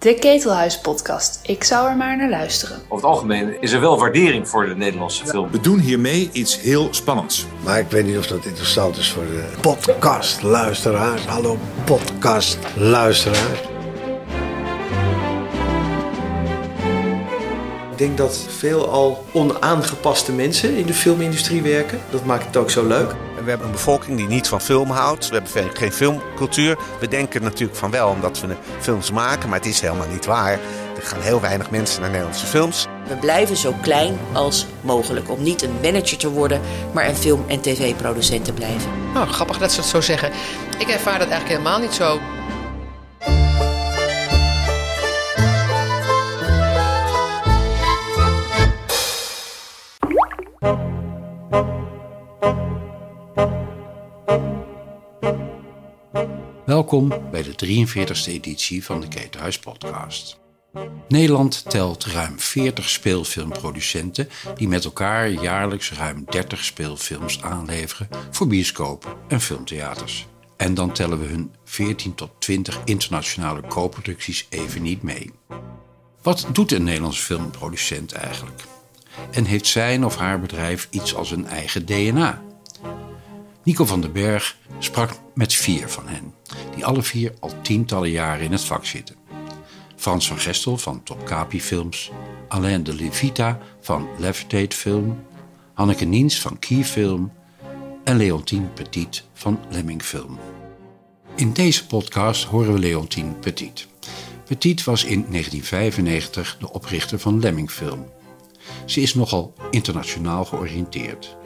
De Ketelhuis podcast. Ik zou er maar naar luisteren. Over het algemeen is er wel waardering voor de Nederlandse film. We doen hiermee iets heel spannends. Maar ik weet niet of dat interessant is voor de podcastluisteraars. Hallo podcastluisteraars. Ik denk dat veel al onaangepaste mensen in de filmindustrie werken. Dat maakt het ook zo leuk. We hebben een bevolking die niet van film houdt. We hebben geen filmcultuur. We denken natuurlijk van wel omdat we films maken, maar het is helemaal niet waar. Er gaan heel weinig mensen naar Nederlandse films. We blijven zo klein als mogelijk om niet een manager te worden, maar een film- en tv-producent te blijven. Nou, grappig dat ze het zo zeggen. Ik ervaar dat eigenlijk helemaal niet zo. Welkom bij de 43e editie van de Ketenhuis podcast. Nederland telt ruim 40 speelfilmproducenten die met elkaar jaarlijks ruim 30 speelfilms aanleveren voor bioscopen en filmtheaters. En dan tellen we hun 14 tot 20 internationale co-producties even niet mee. Wat doet een Nederlandse filmproducent eigenlijk? En heeft zijn of haar bedrijf iets als een eigen DNA? Nico van den Berg sprak met vier van hen, die alle vier al tientallen jaren in het vak zitten. Frans van Gestel van Top Capi Films, Alain de Levita van Levitate Film, Hanneke Niens van Key Film en Leontien Petit van Lemming Film. In deze podcast horen we Leontien Petit. Petit was in 1995 de oprichter van Lemming Film. Ze is nogal internationaal georiënteerd.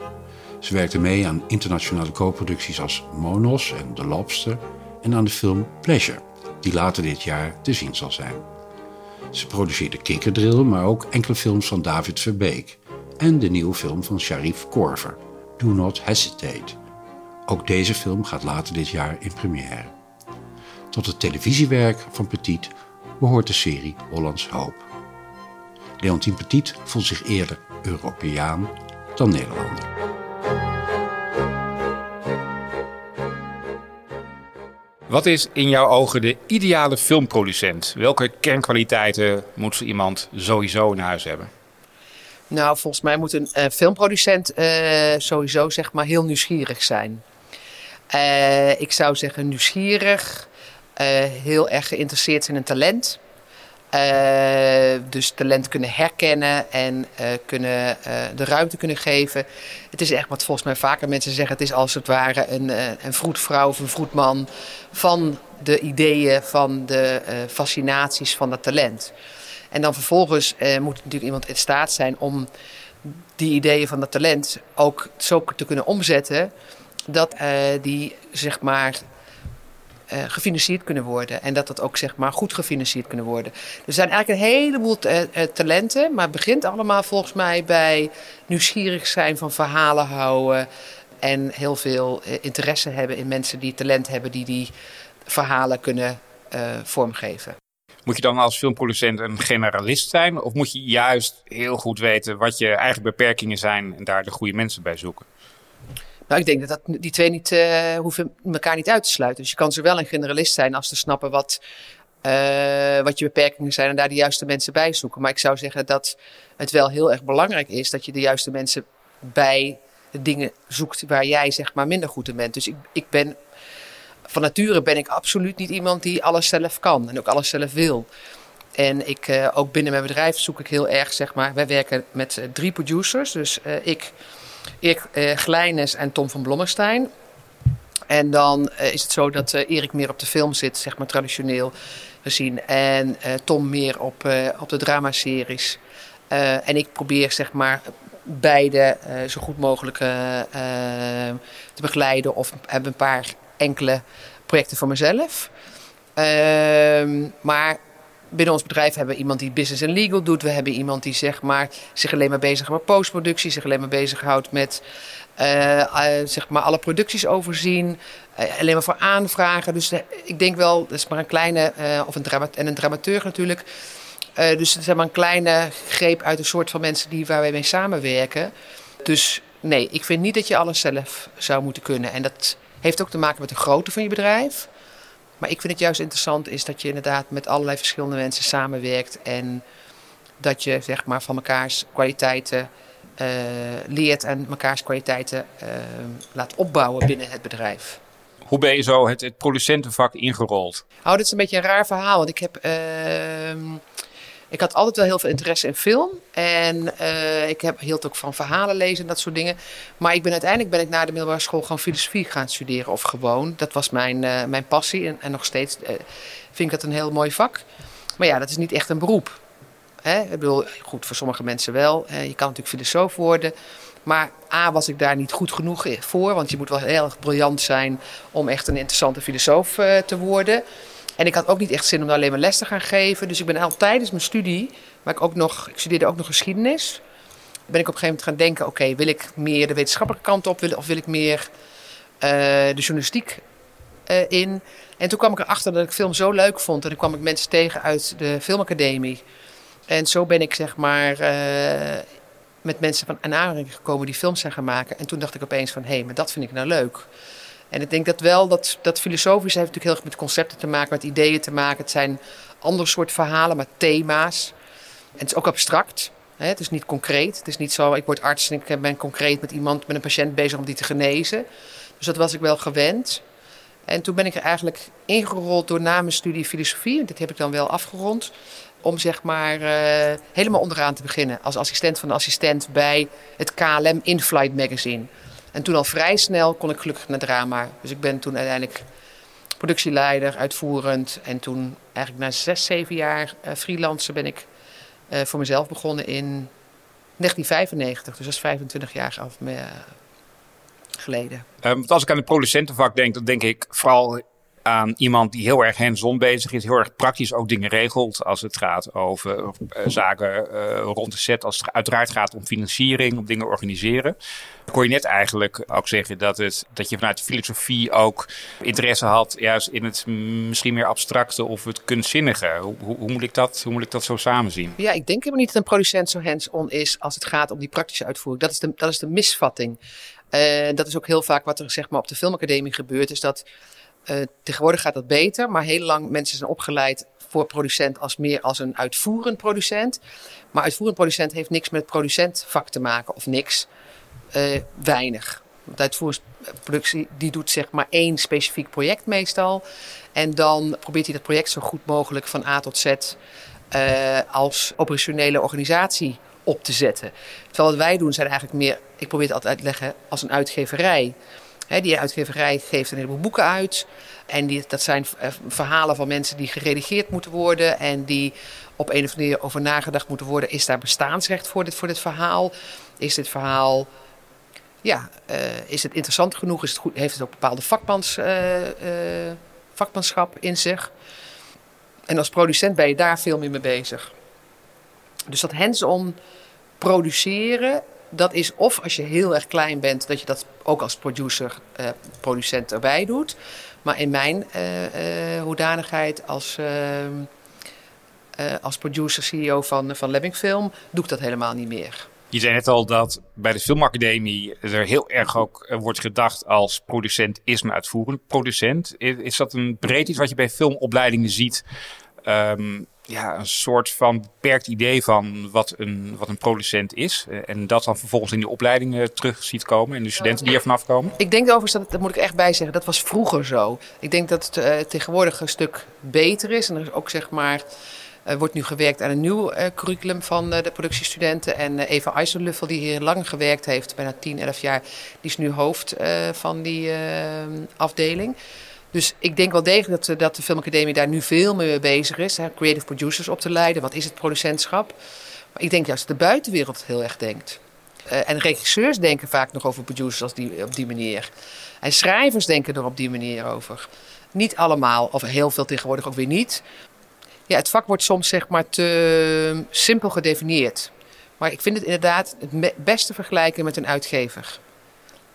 Ze werkte mee aan internationale co-producties als Monos en The Lobster en aan de film Pleasure, die later dit jaar te zien zal zijn. Ze produceerde Kikkerdrill, maar ook enkele films van David Verbeek en de nieuwe film van Sharif Korver, Do Not Hesitate. Ook deze film gaat later dit jaar in première. Tot het televisiewerk van Petit behoort de serie Hollands Hoop. Leontien Petit voelt zich eerder Europeaan dan Nederlander. Wat is in jouw ogen de ideale filmproducent? Welke kernkwaliteiten moet iemand sowieso in huis hebben? Nou, volgens mij moet een uh, filmproducent uh, sowieso zeg maar heel nieuwsgierig zijn. Uh, ik zou zeggen nieuwsgierig, heel erg geïnteresseerd in talent. Uh, dus talent kunnen herkennen en uh, kunnen, uh, de ruimte kunnen geven. Het is echt wat volgens mij vaker mensen zeggen: het is als het ware een, een vroedvrouw of een vroedman van de ideeën, van de fascinaties van dat talent. En dan vervolgens moet natuurlijk iemand in staat zijn om die ideeën van dat talent ook zo te kunnen omzetten dat die zeg maar uh, gefinancierd kunnen worden. En dat dat ook zeg maar goed gefinancierd kunnen worden. Er zijn eigenlijk een heleboel uh, talenten. Maar het begint allemaal volgens mij bij nieuwsgierig zijn van verhalen houden. En heel veel interesse hebben in mensen die talent hebben die die verhalen kunnen vormgeven. Moet je dan als filmproducent een generalist zijn? Of moet je juist heel goed weten wat je eigen beperkingen zijn en daar de goede mensen bij zoeken? Nou, ik denk dat, dat die twee niet uh, hoeven elkaar niet uit te sluiten. Dus je kan zowel een generalist zijn als te snappen wat, uh, wat je beperkingen zijn en daar de juiste mensen bij zoeken. Maar ik zou zeggen dat het wel heel erg belangrijk is dat je de juiste mensen bij de dingen zoekt waar jij zeg maar minder goed in bent. Dus ik, ik ben van nature ben ik absoluut niet iemand die alles zelf kan en ook alles zelf wil. En ik, uh, ook binnen mijn bedrijf zoek ik heel erg, zeg maar, wij werken met drie producers. Dus ik Erik uh, Glijnes en Tom van Blommestein. En dan uh, is het zo dat uh, Erik meer op de film zit, zeg maar traditioneel gezien. En Tom meer op, op de dramaseries. en ik probeer zeg maar beide zo goed mogelijk te begeleiden. Of heb een paar enkele projecten voor mezelf. Ehm, maar binnen ons bedrijf hebben we iemand die business en legal doet. We hebben iemand die zeg maar, zich alleen maar bezighoudt met postproductie, zich alleen maar bezighoudt met uh, uh, zeg maar alle producties overzien. Uh, alleen maar voor aanvragen. Dus ik denk wel, dat is maar een kleine, of een drama en een dramateur natuurlijk. dus het is maar een kleine greep uit een soort van mensen die, waar wij mee samenwerken. Dus nee, ik vind niet dat je alles zelf zou moeten kunnen. En dat heeft ook te maken met de grootte van je bedrijf. Maar ik vind het juist interessant is dat je inderdaad met allerlei verschillende mensen samenwerkt. En dat je zeg maar van mekaars kwaliteiten uh, leert en mekaars kwaliteiten uh, laat opbouwen binnen het bedrijf. Hoe ben je zo het, het producentenvak ingerold? Oh, dit is een beetje een raar verhaal. Want ik heb. Uh, ik had altijd wel heel veel interesse in film. En uh, ik heb, hield ook van verhalen lezen en dat soort dingen. Maar ik ben uiteindelijk ben ik na de middelbare school gewoon filosofie gaan studeren. Of gewoon. Dat was mijn, uh, mijn passie. En, en nog steeds uh, vind ik dat een heel mooi vak. Maar ja, dat is niet echt een beroep. Hè? Ik bedoel, goed, voor sommige mensen wel. je kan natuurlijk filosoof worden. Maar A, was ik daar niet goed genoeg voor. Want je moet wel heel erg briljant zijn om echt een interessante filosoof te worden. En ik had ook niet echt zin om alleen maar les te gaan geven. Dus ik ben al tijdens mijn studie, waar ik ook nog, ik studeerde ook nog geschiedenis. Ben ik op een gegeven moment gaan denken: oké, wil ik meer de wetenschappelijke kant op of wil ik meer uh, de journalistiek uh, in? En toen kwam ik erachter dat ik film zo leuk vond. En dan kwam ik mensen tegen uit de filmacademie. En zo ben ik zeg maar uh, met mensen van aanraking gekomen die films zijn gaan maken. En toen dacht ik opeens van, hé, hey, maar dat vind ik nou leuk. En ik denk dat wel, dat, dat filosofisch heeft natuurlijk heel erg met concepten te maken, met ideeën te maken. Het zijn andere soort verhalen, maar thema's. En het is ook abstract. Hè? Het is niet concreet. Het is niet zo, ik word arts en ik ben concreet met iemand, met een patiënt bezig om die te genezen. Dus dat was ik wel gewend. En toen ben ik er eigenlijk ingerold door na mijn studie filosofie. En dit heb ik dan wel afgerond. Om zeg maar uh, helemaal onderaan te beginnen. Als assistent van de assistent bij het KLM In-Flight Magazine. En toen al vrij snel kon ik gelukkig naar drama. Dus ik ben toen uiteindelijk productieleider, uitvoerend. En toen eigenlijk na zes, zeven jaar uh, freelancer ben ik uh, voor mezelf begonnen in 1995. Dus dat is 25 jaar af, uh, geleden. Um, als ik aan het producentenvak denk, dan denk ik vooral aan iemand die heel erg hands-on bezig is, heel erg praktisch ook dingen regelt als het gaat over uh, zaken uh, rond de set, als het uiteraard gaat om financiering, om dingen organiseren. Kon je net eigenlijk ook zeggen dat, het, dat je vanuit de filosofie ook interesse had juist in het misschien meer abstracte of het kunstzinnige. Hoe, hoe, moet, ik dat, hoe moet ik dat zo samenzien? Ja, ik denk helemaal niet dat een producent zo hands-on is als het gaat om die praktische uitvoering. Dat is de, dat is de misvatting. Uh, dat is ook heel vaak wat er zeg maar, op de filmacademie gebeurt. Is dat uh, tegenwoordig gaat dat beter, maar heel lang mensen zijn opgeleid voor producent als meer als een uitvoerend producent. Maar uitvoerend producent heeft niks met producentvak te maken of niks. Uh, weinig. Want uitvoeringsproductie die doet zeg maar één specifiek project meestal. En dan probeert hij dat project zo goed mogelijk van A tot Z uh, als operationele organisatie op te zetten. Terwijl wat wij doen zijn eigenlijk meer, ik probeer het altijd uit te leggen, als een uitgeverij. Die uitgeverij geeft een heleboel boeken uit. En die, dat zijn verhalen van mensen die geredigeerd moeten worden. En die op een of andere manier over nagedacht moeten worden. Is daar bestaansrecht voor dit, voor dit verhaal? Is dit verhaal. Ja, uh, is het interessant genoeg? Is het goed, heeft het ook bepaalde vakmans, uh, vakmanschap in zich? En als producent ben je daar veel meer mee bezig. Dus dat hands-on produceren dat is of als je heel erg klein bent, dat je dat ook als producer, uh, producent erbij doet. Maar in mijn uh, uh, hoedanigheid als, als producer, CEO van, van Lemming Film, doe ik dat helemaal niet meer. Je zei net al dat bij de Filmacademie er heel erg ook wordt gedacht als producent is een uitvoerend producent. Is dat een breed iets wat je bij filmopleidingen ziet? Um, ja, een soort van beperkt idee van wat een, wat een producent is. En dat dan vervolgens in die opleidingen terug ziet komen en de studenten die er vanaf komen? Ik denk overigens, dat, dat moet ik echt bij zeggen, dat was vroeger zo. Ik denk dat het uh, tegenwoordig een stuk beter is. En er is ook zeg maar. Wordt nu gewerkt aan een nieuw uh, curriculum van uh, de productiestudenten. En Eva IJzerluffel, die hier lang gewerkt heeft, bijna 10, 11 jaar, die is nu hoofd van die afdeling. Dus ik denk wel degelijk dat, dat de Filmacademie daar nu veel meer mee bezig is. Hè, creative producers op te leiden. Wat is het producentschap? Maar ik denk juist dat de buitenwereld heel erg denkt. Uh, en regisseurs denken vaak nog over producers als die, op die manier. En schrijvers denken er op die manier over. Niet allemaal, of heel veel tegenwoordig ook weer niet. Ja, het vak wordt soms zeg maar te simpel gedefinieerd. Maar ik vind het inderdaad het beste vergelijken met een uitgever.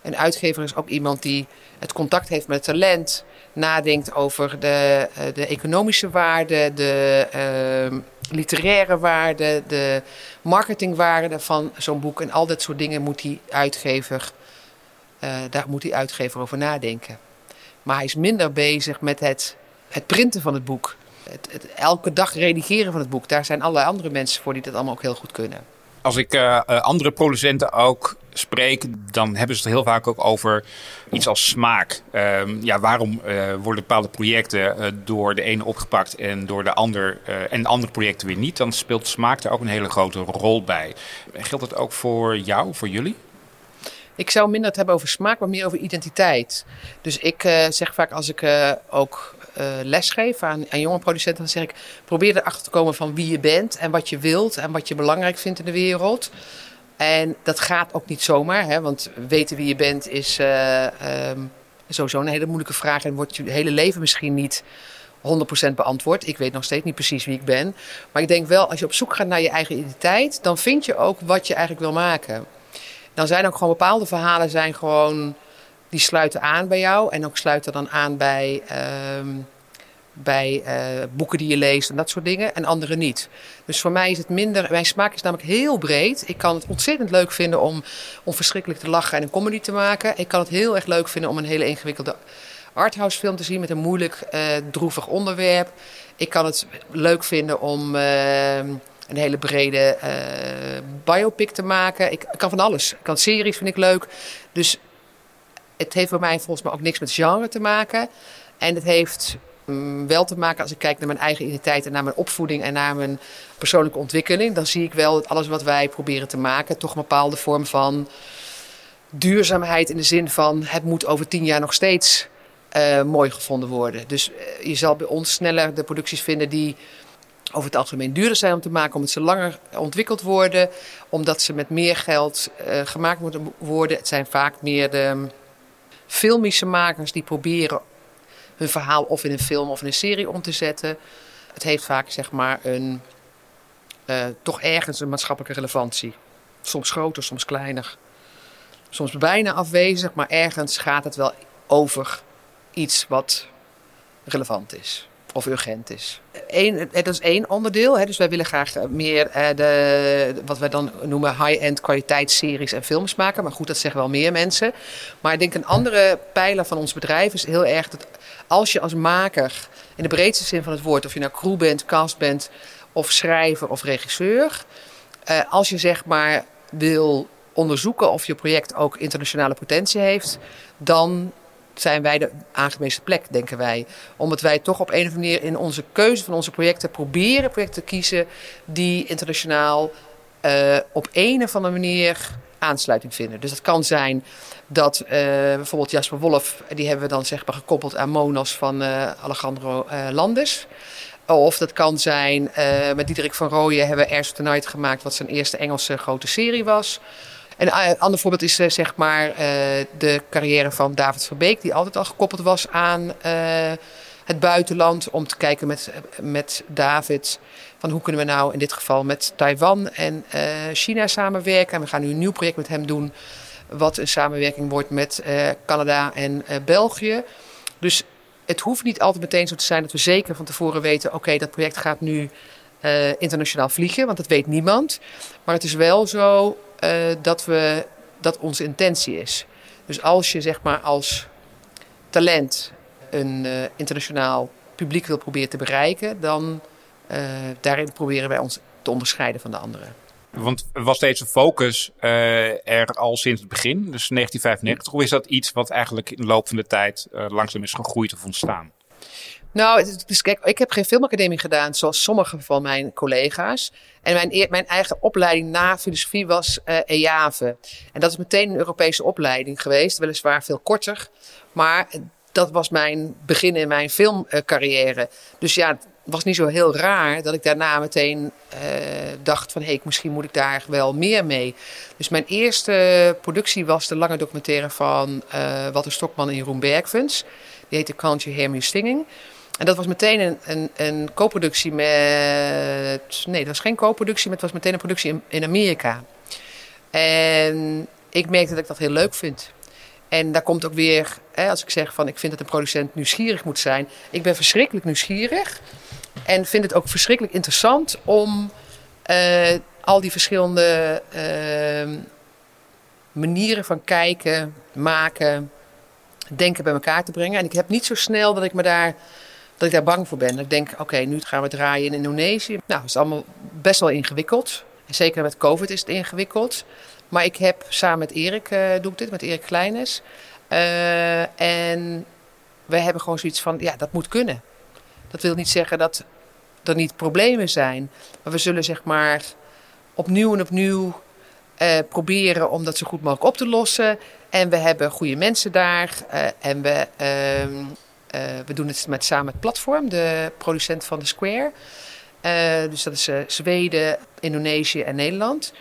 Een uitgever is ook iemand die het contact heeft met talent, nadenkt over de, uh, de economische waarde, de uh, literaire waarde, de marketingwaarde van zo'n boek. En al dat soort dingen moet die uitgever, uh, daar moet die uitgever over nadenken. Maar hij is minder bezig met het het printen van het boek. Het, het, elke dag redigeren van het boek. Daar zijn allerlei andere mensen voor die dat allemaal ook heel goed kunnen. Als ik uh, andere producenten ook spreek, dan hebben ze het heel vaak ook over iets als smaak. Uh, ja, waarom uh, worden bepaalde projecten door de ene opgepakt en door de ander en andere projecten weer niet? Dan speelt smaak daar ook een hele grote rol bij. Geldt dat ook voor jou, voor jullie? Ik zou minder het hebben over smaak, maar meer over identiteit. Dus ik zeg vaak als ik ook uh, lesgeef aan, aan jonge producenten, dan zeg ik: probeer erachter te komen van wie je bent en wat je wilt en wat je belangrijk vindt in de wereld. En dat gaat ook niet zomaar, hè, want weten wie je bent is uh, um, sowieso een hele moeilijke vraag en wordt je hele leven misschien niet 100% beantwoord. Ik weet nog steeds niet precies wie ik ben. Maar ik denk wel, als je op zoek gaat naar je eigen identiteit, dan vind je ook wat je eigenlijk wil maken. Dan zijn ook gewoon bepaalde verhalen zijn gewoon die sluiten aan bij jou. En ook sluiten dan aan bij, uh, bij uh, boeken die je leest en dat soort dingen. En andere niet. Dus voor mij is het minder. Mijn smaak is namelijk heel breed. Ik kan het ontzettend leuk vinden om, om verschrikkelijk te lachen en een comedy te maken. Ik kan het heel erg leuk vinden om een hele ingewikkelde arthouse film te zien met een moeilijk, uh, droevig onderwerp. Ik kan het leuk vinden om uh, een hele brede uh, biopic te maken. Ik, ik, kan van alles. Ik kan series vind ik leuk. Dus het heeft bij mij volgens mij ook niks met genre te maken. En het heeft mm, wel te maken als ik kijk naar mijn eigen identiteit en naar mijn opvoeding en naar mijn persoonlijke ontwikkeling. Dan zie ik wel dat alles wat wij proberen te maken toch een bepaalde vorm van duurzaamheid in de zin van het moet over tien jaar nog steeds uh, mooi gevonden worden. Dus uh, je zal bij ons sneller de producties vinden die over het algemeen duurder zijn om te maken, omdat ze langer ontwikkeld worden, omdat ze met meer geld uh, gemaakt moeten worden. Het zijn vaak meer de filmische makers die proberen hun verhaal of in een film of in een serie om te zetten. Het heeft vaak zeg maar een, uh, toch ergens een maatschappelijke relevantie. Soms groter, soms kleiner. Soms bijna afwezig, maar ergens gaat het wel over iets wat relevant is of urgent is. Eén, dat is één onderdeel. Hè. Dus wij willen graag meer uh, de, wat wij dan noemen high-end kwaliteitsseries en films maken. Maar goed, dat zeggen wel meer mensen. Maar ik denk een andere pijler van ons bedrijf is heel erg dat als je als maker, in de breedste zin van het woord, of je nou crew bent, cast bent, of schrijver of regisseur, uh, als je zeg maar wil onderzoeken of je project ook internationale potentie heeft, dan zijn wij de aangewezen plek, denken wij. Omdat wij toch op een of andere manier in onze keuze van onze projecten proberen projecten te kiezen die internationaal uh, op een of andere manier aansluiting vinden. Dus dat kan zijn dat uh, bijvoorbeeld Jasper Wolf, die hebben we dan zeg maar gekoppeld aan Monos van uh, Alejandro Landes. Of dat kan zijn, met Diederik van Rooyen hebben we Airs Tonight gemaakt, wat zijn eerste Engelse grote serie was. En een ander voorbeeld is uh, zeg maar uh, de carrière van David Verbeek, die altijd al gekoppeld was aan het buitenland. Om te kijken met, met David van hoe kunnen we nou in dit geval met Taiwan en China samenwerken. En we gaan nu een nieuw project met hem doen, wat een samenwerking wordt met Canada en België. Dus het hoeft niet altijd meteen zo te zijn dat we zeker van tevoren weten: oké, dat project gaat nu internationaal vliegen, want dat weet niemand. Maar het is wel zo dat, we, dat onze intentie is. Dus als je zeg maar als talent een uh, internationaal publiek wil proberen te bereiken, dan uh, daarin proberen wij ons te onderscheiden van de anderen. Want was deze focus er al sinds het begin, dus 1995, of is dat iets wat eigenlijk in de loop van de tijd langzaam is gegroeid of ontstaan? Nou, dus kijk, ik heb geen filmacademie gedaan zoals sommige van mijn collega's. En mijn, mijn eigen opleiding na filosofie was uh, EAVE. En dat is meteen een Europese opleiding geweest, weliswaar veel korter. Maar dat was mijn begin in mijn filmcarrière. Dus ja, het was niet zo heel raar dat ik daarna meteen uh, dacht van... hé, misschien moet ik daar wel meer mee. Dus mijn eerste productie was de lange documentaire van uh, Walter Stokman en Jeroen Bergfens. Die heette Can't You Hear Me Singing... En dat was meteen een, een, een co-productie met. Nee, dat was geen co-productie, maar het was meteen een productie in, Amerika. En ik merkte dat ik dat heel leuk vind. En daar komt ook weer, hè, als ik zeg van ik vind dat een producent nieuwsgierig moet zijn. Ik ben verschrikkelijk nieuwsgierig. En vind het ook verschrikkelijk interessant om uh, al die verschillende uh, manieren van kijken, maken, denken bij elkaar te brengen. En ik heb niet zo snel dat ik me daar dat ik daar bang voor ben. Dat ik denk, oké, nu gaan we draaien in Indonesië. Nou, het is allemaal best wel ingewikkeld. En zeker met COVID is het ingewikkeld. Maar ik heb samen met Erik, uh, doe ik dit, met Erik Kleines. Uh, en we hebben gewoon zoiets van, ja, dat moet kunnen. Dat wil niet zeggen dat er niet problemen zijn. Maar we zullen zeg maar opnieuw en opnieuw uh, proberen om dat zo goed mogelijk op te lossen. En we hebben goede mensen daar. En we, uh, we doen het met, samen met Platform, de producent van de Square. dus dat is Zweden, Indonesië en Nederland.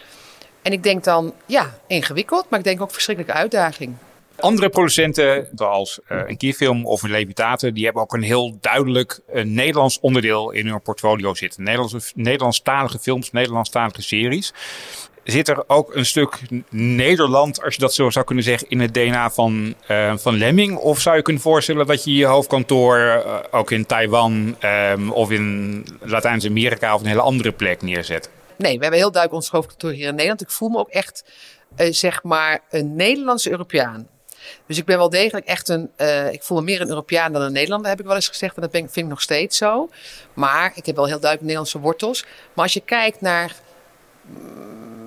En ik denk dan, ja, ingewikkeld, maar ik denk ook verschrikkelijke uitdaging. Andere producenten, zoals uh, een Kierfilm of een Levitate, die hebben ook een heel duidelijk uh, Nederlands onderdeel in hun portfolio zitten. Nederlandse, Nederlandstalige films, Nederlandstalige series. Zit er ook een stuk Nederland, als je dat zo zou kunnen zeggen, in het DNA van, uh, van Lemming? Of zou je kunnen voorstellen dat je je hoofdkantoor ook in Taiwan um, of in Latijns-Amerika of een hele andere plek neerzet? Nee, we hebben heel duidelijk ons hoofdkantoor hier in Nederland. Ik voel me ook echt, zeg maar, een Nederlandse Europeaan. Dus ik ben wel degelijk echt een. Ik voel me meer een Europeaan dan een Nederlander, heb ik wel eens gezegd. En dat vind ik nog steeds zo. Maar ik heb wel heel duidelijk Nederlandse wortels. Maar als je kijkt naar.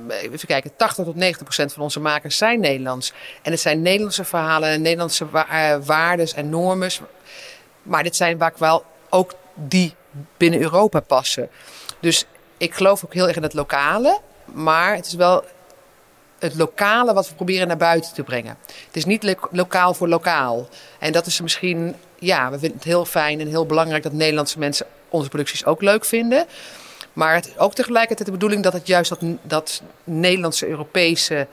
Mm, even kijken, 80 tot 90 procent van onze makers zijn Nederlands. En het zijn Nederlandse verhalen, Nederlandse wa uh, waardes en normen. Maar dit zijn vaak wel ook die binnen Europa passen. Dus ik geloof ook heel erg in het lokale. Maar het is wel het lokale wat we proberen naar buiten te brengen. Het is niet lokaal voor lokaal. En dat is misschien, ja, we vinden het heel fijn en heel belangrijk dat Nederlandse mensen onze producties ook leuk vinden. Maar het, ook tegelijkertijd de bedoeling dat het juist dat, dat Nederlandse Europese,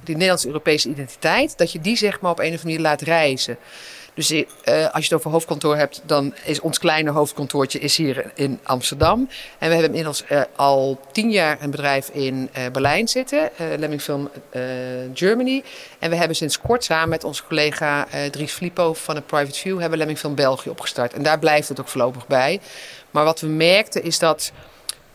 die Nederlandse Europese identiteit, dat je die zeg maar op een of andere manier laat reizen. Dus uh, als je het over hoofdkantoor hebt, dan is ons kleine hoofdkantoortje is hier in Amsterdam. En we hebben inmiddels uh, al tien jaar een bedrijf in uh, Berlijn zitten, Lemming Film Germany. En we hebben sinds kort samen met onze collega Dries Flippo van de Private View hebben Lemming Film België opgestart. En daar blijft het ook voorlopig bij. Maar wat we merkten is dat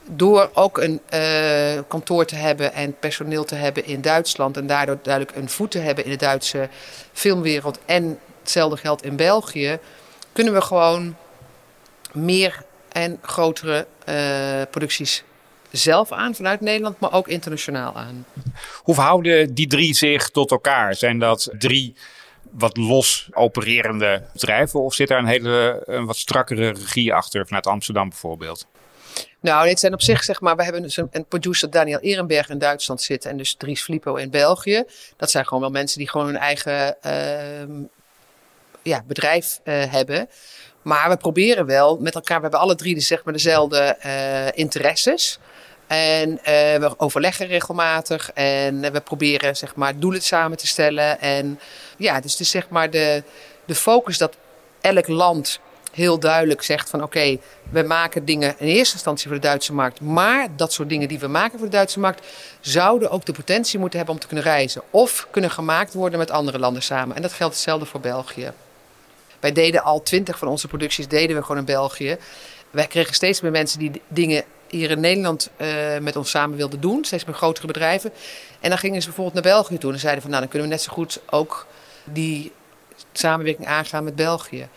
door ook een uh, kantoor te hebben en personeel te hebben in Duitsland en daardoor duidelijk een voet te hebben in de Duitse filmwereld en hetzelfde geldt in België, kunnen we gewoon meer en grotere uh, producties zelf aan vanuit Nederland, maar ook internationaal aan. Hoe verhouden die drie zich tot elkaar? Zijn dat drie wat los opererende bedrijven of zit daar een hele een wat strakkere regie achter vanuit Amsterdam bijvoorbeeld? Nou, dit zijn op zich, zeg maar, we hebben dus een, producer Daniel Ehrenberg in Duitsland zitten en dus Dries Filippo in België. Dat zijn gewoon wel mensen die gewoon hun eigen uh, ja, bedrijf uh, hebben. Maar we proberen wel met elkaar, we hebben alle drie dus, zeg maar, dezelfde uh, interesses. En uh, we overleggen regelmatig en we proberen zeg maar, doelen samen te stellen. En ja, dus is zeg maar de, de focus dat elk land heel duidelijk zegt van oké, we maken dingen in eerste instantie voor de Duitse markt. Maar dat soort dingen die we maken voor de Duitse markt zouden ook de potentie moeten hebben om te kunnen reizen. Of kunnen gemaakt worden met andere landen samen. En dat geldt hetzelfde voor België. Wij deden al twintig van onze producties deden we gewoon in België. Wij kregen steeds meer mensen die dingen hier in Nederland uh, met ons samen wilden doen. Steeds meer grotere bedrijven. En dan gingen ze bijvoorbeeld naar België toe. En zeiden van nou, dan kunnen we net zo goed ook die samenwerking aangaan met België.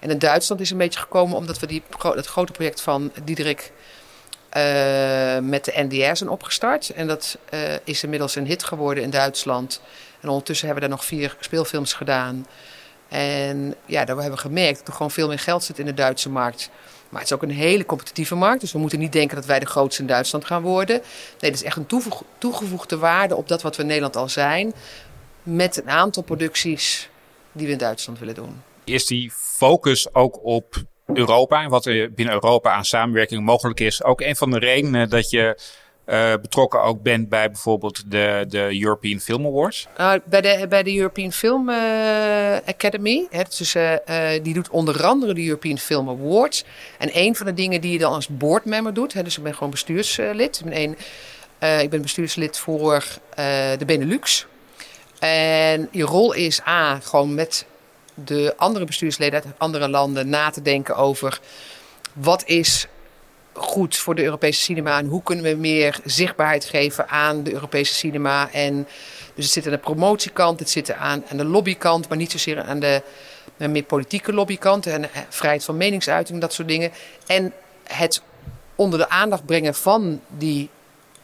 En in Duitsland is een beetje gekomen omdat we die, dat grote project van Diederik uh, met de NDR zijn opgestart. En dat uh, is inmiddels een hit geworden in Duitsland. En ondertussen hebben we daar nog vier speelfilms gedaan. En ja, daar hebben we gemerkt dat er gewoon veel meer geld zit in de Duitse markt. Maar het is ook een hele competitieve markt. Dus we moeten niet denken dat wij de grootste in Duitsland gaan worden. Nee, dat is echt een toegevoegde waarde op dat wat we in Nederland al zijn. Met een aantal producties die we in Duitsland willen doen. Is die focus ook op Europa en wat er binnen Europa aan samenwerking mogelijk is ook een van de redenen dat je uh, betrokken ook bent bij bijvoorbeeld de, de European Film Awards? Uh, bij, de, bij de European Film uh, Academy. Hè, dus, die doet onder andere de European Film Awards. En een van de dingen die je dan als boardmember doet. Hè, dus ik ben gewoon bestuurslid. Ik ben, een, ik ben bestuurslid voor de Benelux. En je rol is A, gewoon met de andere bestuursleden uit andere landen na te denken over wat is goed voor de Europese cinema en hoe kunnen we meer zichtbaarheid geven aan de Europese cinema. En dus het zit aan de promotiekant, het zit aan, aan de lobbykant, maar niet zozeer aan de meer politieke lobbykant en eh, vrijheid van meningsuiting, dat soort dingen. En het onder de aandacht brengen van die,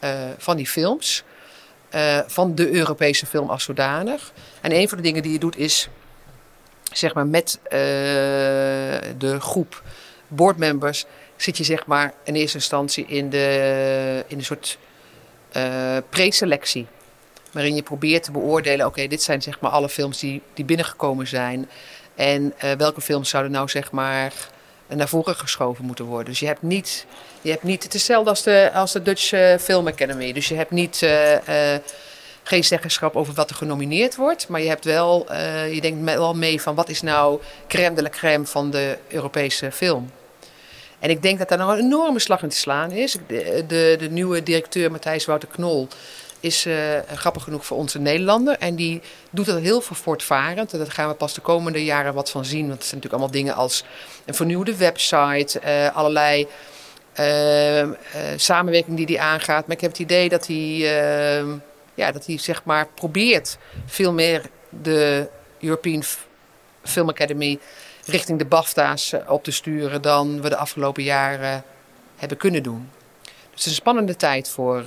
uh, van die films, uh, van de Europese film als zodanig. En een van de dingen die je doet is, zeg maar, met uh, de groep boardmembers zit je zeg maar in eerste instantie in de in een soort uh, preselectie. Waarin je probeert te beoordelen, oké, dit zijn zeg maar alle films die, die binnengekomen zijn. En uh, welke films zouden nou zeg maar naar voren geschoven moeten worden. Dus je hebt niet, je hebt niet het is hetzelfde als de, als de Dutch Film Academy. Dus je hebt niet, geen zeggenschap over wat er genomineerd wordt. Maar je hebt wel, je denkt wel mee van wat is nou crème de la crème van de Europese film. En ik denk dat daar nog een enorme slag in te slaan is. De, de, nieuwe directeur Matthijs Wouter Knol is uh, grappig genoeg voor onze Nederlander. En die doet dat heel veel voortvarend. En daar gaan we pas de komende jaren wat van zien. Want het zijn natuurlijk allemaal dingen als een vernieuwde website, uh, allerlei samenwerking die hij aangaat. Maar ik heb het idee dat hij, ja, dat hij zeg maar probeert veel meer de European Film Academy richting de BAFTA's op te sturen dan we de afgelopen jaren hebben kunnen doen. Dus het is een spannende tijd voor uh,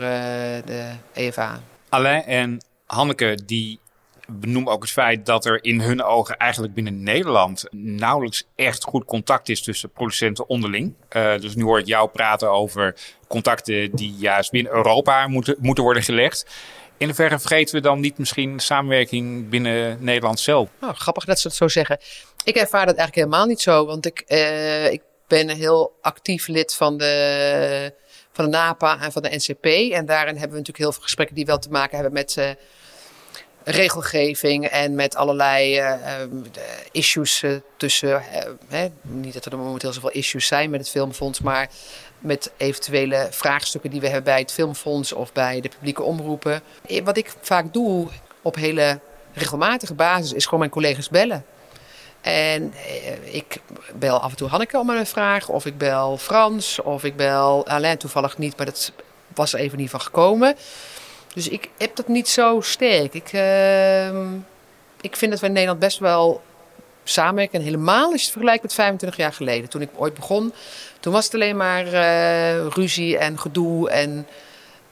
de EFA. Alain en Hanneke die benoemen ook het feit dat er in hun ogen eigenlijk binnen Nederland nauwelijks echt goed contact is tussen producenten onderling. Uh, dus nu hoor ik jou praten over contacten die juist binnen Europa moeten, moeten worden gelegd. In hoeverre vergeten we dan niet misschien samenwerking binnen Nederland zelf? Nou, grappig dat ze het zo zeggen. Ik ervaar dat eigenlijk helemaal niet zo, want ik, uh, ik ben een heel actief lid van de, van de NAPA en van de NCP. En daarin hebben we natuurlijk heel veel gesprekken die wel te maken hebben met uh, regelgeving en met allerlei uh, issues tussen. Hè, niet dat er momenteel zoveel issues zijn met het Filmfonds, maar met eventuele vraagstukken die we hebben bij het Filmfonds of bij de publieke omroepen. Wat ik vaak doe op hele regelmatige basis is gewoon mijn collega's bellen. En ik bel af en toe Hanneke om een vraag, of ik bel Frans, of ik bel Alain toevallig niet, maar dat was er even niet van gekomen. Dus ik heb dat niet zo sterk. Ik, uh, ik vind dat we in Nederland best wel samenwerken. En helemaal als je het vergelijkt met 25 jaar geleden. Toen ik ooit begon, toen was het alleen maar uh, ruzie en gedoe. En,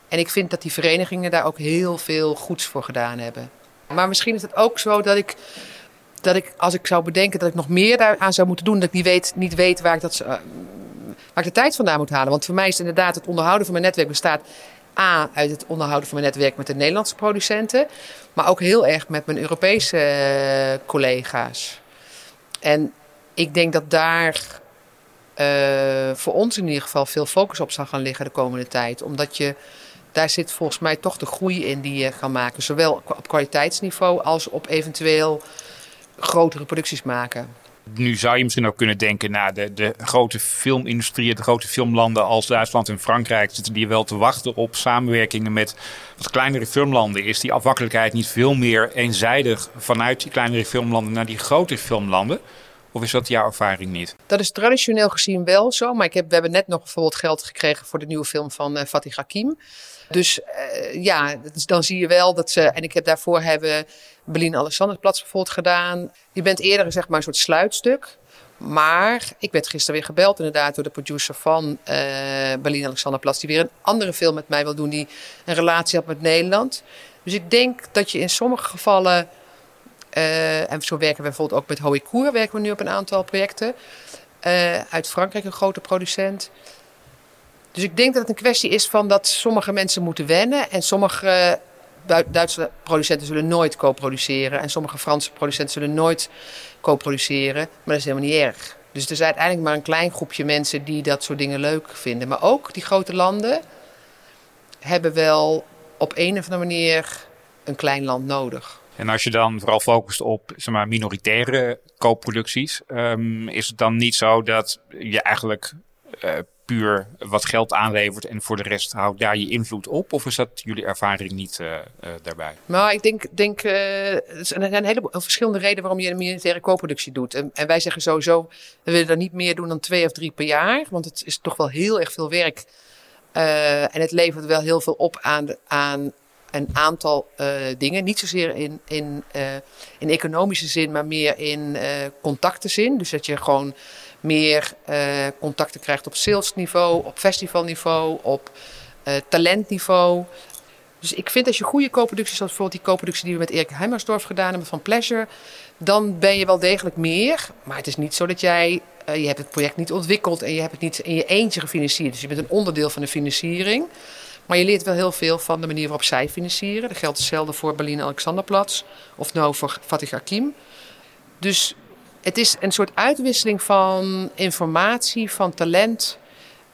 en ik vind dat die verenigingen daar ook heel veel goeds voor gedaan hebben. Maar misschien is het ook zo dat ik dat ik, als ik zou bedenken dat ik nog meer daaraan zou moeten doen, dat ik niet weet, niet weet waar, ik dat, uh, waar ik de tijd vandaan moet halen. Want voor mij is inderdaad het onderhouden van mijn netwerk bestaat A, uit het onderhouden van mijn netwerk met de Nederlandse producenten, maar ook heel erg met mijn Europese uh, collega's. En ik denk dat daar uh, voor ons in ieder geval veel focus op zal gaan liggen de komende tijd. Omdat je, daar zit volgens mij toch de groei in die je kan maken. Zowel op kwaliteitsniveau als op eventueel grotere producties maken. Nu zou je misschien ook kunnen denken, nou, de, de grote filmindustrie, de grote filmlanden als Duitsland en Frankrijk zitten die wel te wachten op samenwerkingen met wat kleinere filmlanden. Is die afhankelijkheid niet veel meer eenzijdig vanuit die kleinere filmlanden naar die grote filmlanden? Of is dat jouw ervaring niet? Dat is traditioneel gezien wel zo. Maar ik heb, we hebben net nog bijvoorbeeld geld gekregen voor de nieuwe film van uh, Fatih Hakim. Dus uh, ja, dan zie je wel dat ze. En ik heb daarvoor hebben Berlin Alexanderplatz bijvoorbeeld gedaan. Je bent eerder een soort sluitstuk. Maar ik werd gisteren weer gebeld inderdaad door de producer van uh, Berlin Alexanderplatz. Die weer een andere film met mij wil doen die een relatie had met Nederland. Dus ik denk dat je in sommige gevallen... Uh, en zo werken we bijvoorbeeld ook met Hoïcourt. Werken we nu op een aantal projecten. Uh, uit Frankrijk, een grote producent. Dus ik denk dat het een kwestie is van dat sommige mensen moeten wennen. En sommige Duitse producenten zullen nooit co-produceren. En sommige Franse producenten zullen nooit co-produceren. Maar dat is helemaal niet erg. Dus er is uiteindelijk maar een klein groepje mensen die dat soort dingen leuk vinden. Maar ook die grote landen hebben wel op een of andere manier een klein land nodig. En als je dan vooral focust op zeg maar, minoritaire co-producties, um, is het dan niet zo dat je eigenlijk uh, puur wat geld aanlevert en voor de rest houdt daar je invloed op? Of is dat jullie ervaring niet uh, uh, daarbij? Nou, ik denk, denk er zijn een heleboel verschillende redenen waarom je een militaire co-productie doet. En, en, wij zeggen sowieso, we willen er niet meer doen dan twee of drie per jaar, want het is toch wel heel erg veel werk. en het levert wel heel veel op aan, aan een aantal uh, dingen. Niet zozeer in, in, uh, in economische zin, maar meer in uh, contactenzin. Dus dat je gewoon meer contacten krijgt op salesniveau, op festivalniveau, op talentniveau. Dus ik vind als je goede co-producties, zoals bijvoorbeeld die co-productie die we met Erik Heimersdorf gedaan hebben van Pleasure, dan ben je wel degelijk meer. Maar het is niet zo dat jij, je hebt het project niet ontwikkeld en je hebt het niet in je eentje gefinancierd. Dus je bent een onderdeel van de financiering. Maar je leert wel heel veel van de manier waarop zij financieren. Dat geldt hetzelfde voor Berlin Alexanderplatz of nou voor Fatih Hakim. Dus het is een soort uitwisseling van informatie, van talent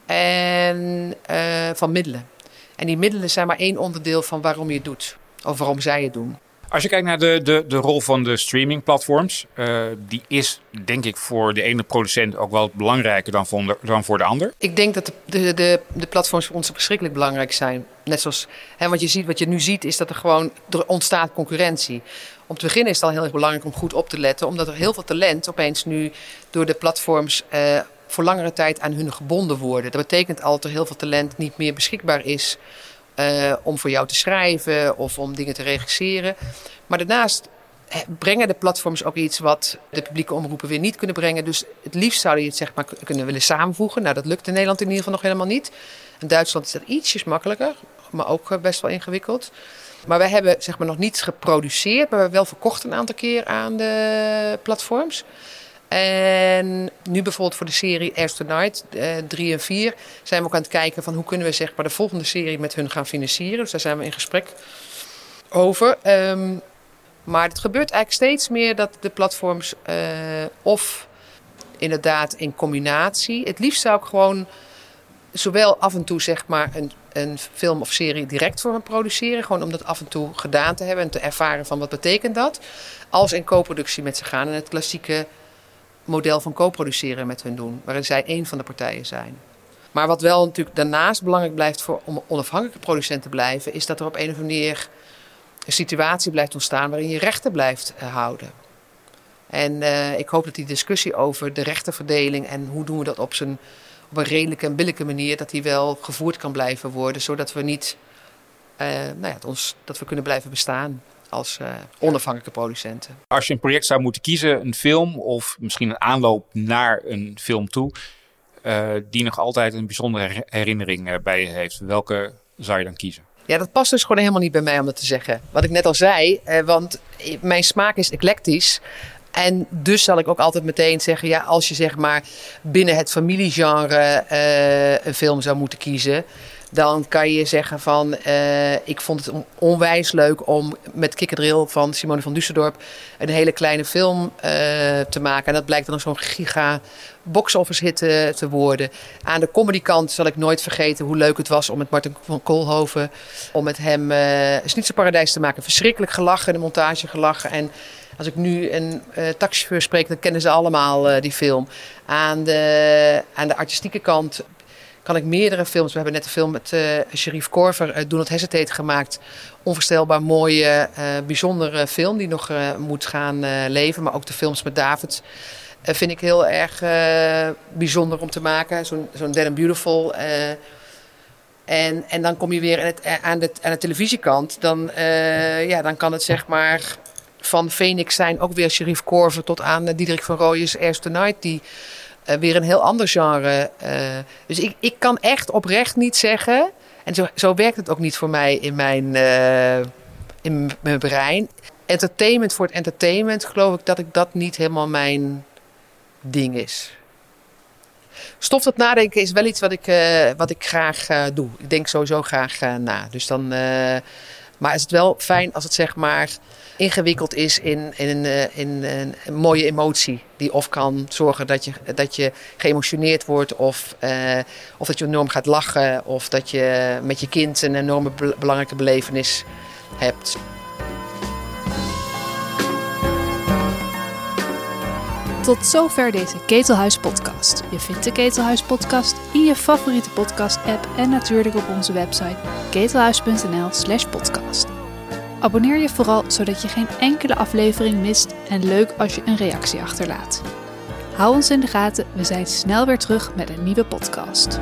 en uh, van middelen. En die middelen zijn maar één onderdeel van waarom je het doet. Of waarom zij het doen. Als je kijkt naar de, de, de rol van de streamingplatforms, uh, die is denk ik voor de ene producent ook wel belangrijker dan voor de, dan voor de ander. Ik denk dat de, de, de, de platforms voor ons verschrikkelijk belangrijk zijn. Net zoals, hè, wat, je ziet, wat je nu ziet, is dat er gewoon er ontstaat concurrentie. Om te beginnen is het al heel erg belangrijk om goed op te letten, omdat er heel veel talent opeens nu door de platforms uh, voor langere tijd aan hun gebonden worden. Dat betekent al dat er heel veel talent niet meer beschikbaar is uh, om voor jou te schrijven of om dingen te regisseren. Maar daarnaast brengen de platforms ook iets wat de publieke omroepen weer niet kunnen brengen. Dus het liefst zou je het zeg maar kunnen willen samenvoegen. Nou, dat lukt in Nederland in ieder geval nog helemaal niet. In Duitsland is dat ietsjes makkelijker, maar ook best wel ingewikkeld. Maar wij hebben zeg maar nog niet geproduceerd, maar we hebben wel verkocht een aantal keer aan de platforms. En nu bijvoorbeeld voor de serie Airs Tonight, 3 uh, en 4, zijn we ook aan het kijken van hoe kunnen we zeg maar, de volgende serie met hun gaan financieren. Dus daar zijn we in gesprek over. Um, maar het gebeurt eigenlijk steeds meer dat de platforms uh, of inderdaad in combinatie. Het liefst zou ik gewoon zowel af en toe zeg maar een, een film of serie direct voor hen produceren. Gewoon om dat af en toe gedaan te hebben en te ervaren van wat betekent dat. Als in co-productie met ze gaan en het klassieke model van co-produceren met hun doen, waarin zij één van de partijen zijn. Maar wat wel natuurlijk daarnaast belangrijk blijft voor om onafhankelijke producent te blijven, is dat er op een of andere manier een situatie blijft ontstaan waarin je rechten blijft uh, houden. En uh, ik hoop dat die discussie over de rechtenverdeling en hoe doen we dat op, zijn, op een redelijke en billijke manier, dat die wel gevoerd kan blijven worden, zodat we niet, uh, nou ja, ons, dat we kunnen blijven bestaan als uh, onafhankelijke producenten. Als je een project zou moeten kiezen, een film of misschien een aanloop naar een film toe, uh, die nog altijd een bijzondere herinnering uh, bij je heeft, welke zou je dan kiezen? Ja, dat past dus gewoon helemaal niet bij mij om dat te zeggen. Wat ik net al zei, want mijn smaak is eclectisch. En dus zal ik ook altijd meteen zeggen, ja, als je zeg maar binnen het familiegenre een film zou moeten kiezen, dan kan je zeggen van uh, ik vond het onwijs leuk om met Kikkerdrill van Simone van Düsseldorp een hele kleine film uh, te maken. En dat blijkt dan zo'n giga box-office hit te, te, worden. Aan de comedykant zal ik nooit vergeten hoe leuk het was om met Martin van Koolhoven, om met hem uh, Snitse Paradijs te maken. Verschrikkelijk gelachen, de montage gelachen. En als ik nu een uh, taxichauffeur spreek, dan kennen ze allemaal die film. Aan de, aan de artistieke kant kan ik meerdere films. We hebben net een film met uh, Sherif Korver, uh, Do Not Hesitate, gemaakt. Onvoorstelbaar mooie, uh, bijzondere film die nog moet gaan leven. Maar ook de films met David vind ik heel erg bijzonder om te maken. Zo'n zo'n Dead and Beautiful. en, en dan kom je weer aan, het, aan, de, aan de televisiekant. Dan, ja, dan kan het zeg maar van Phoenix zijn ook weer Sherif Korver tot aan Diederik van Rooijens Airs Tonight. Die uh, weer een heel ander genre. Uh, dus ik, ik kan echt oprecht niet zeggen. En zo, zo werkt het ook niet voor mij in mijn, uh, in mijn brein. Entertainment voor het entertainment, geloof ik dat ik dat niet helemaal mijn ding is. Stof tot nadenken is wel iets wat ik, wat ik graag doe. Ik denk sowieso graag na. Dus dan, maar is het wel fijn als het zeg maar ingewikkeld is in, in, in, in een mooie emotie. Die of kan zorgen dat je, dat je geëmotioneerd wordt, of, uh, of dat je enorm gaat lachen, of dat je met je kind een enorme be belangrijke belevenis hebt. Tot zover deze Ketelhuis podcast. Je vindt de Ketelhuis podcast in je favoriete podcast app en natuurlijk op onze website ketelhuis.nl/podcast. Abonneer je vooral zodat je geen enkele aflevering mist en leuk als je een reactie achterlaat. Hou ons in de gaten, we zijn snel weer terug met een nieuwe podcast.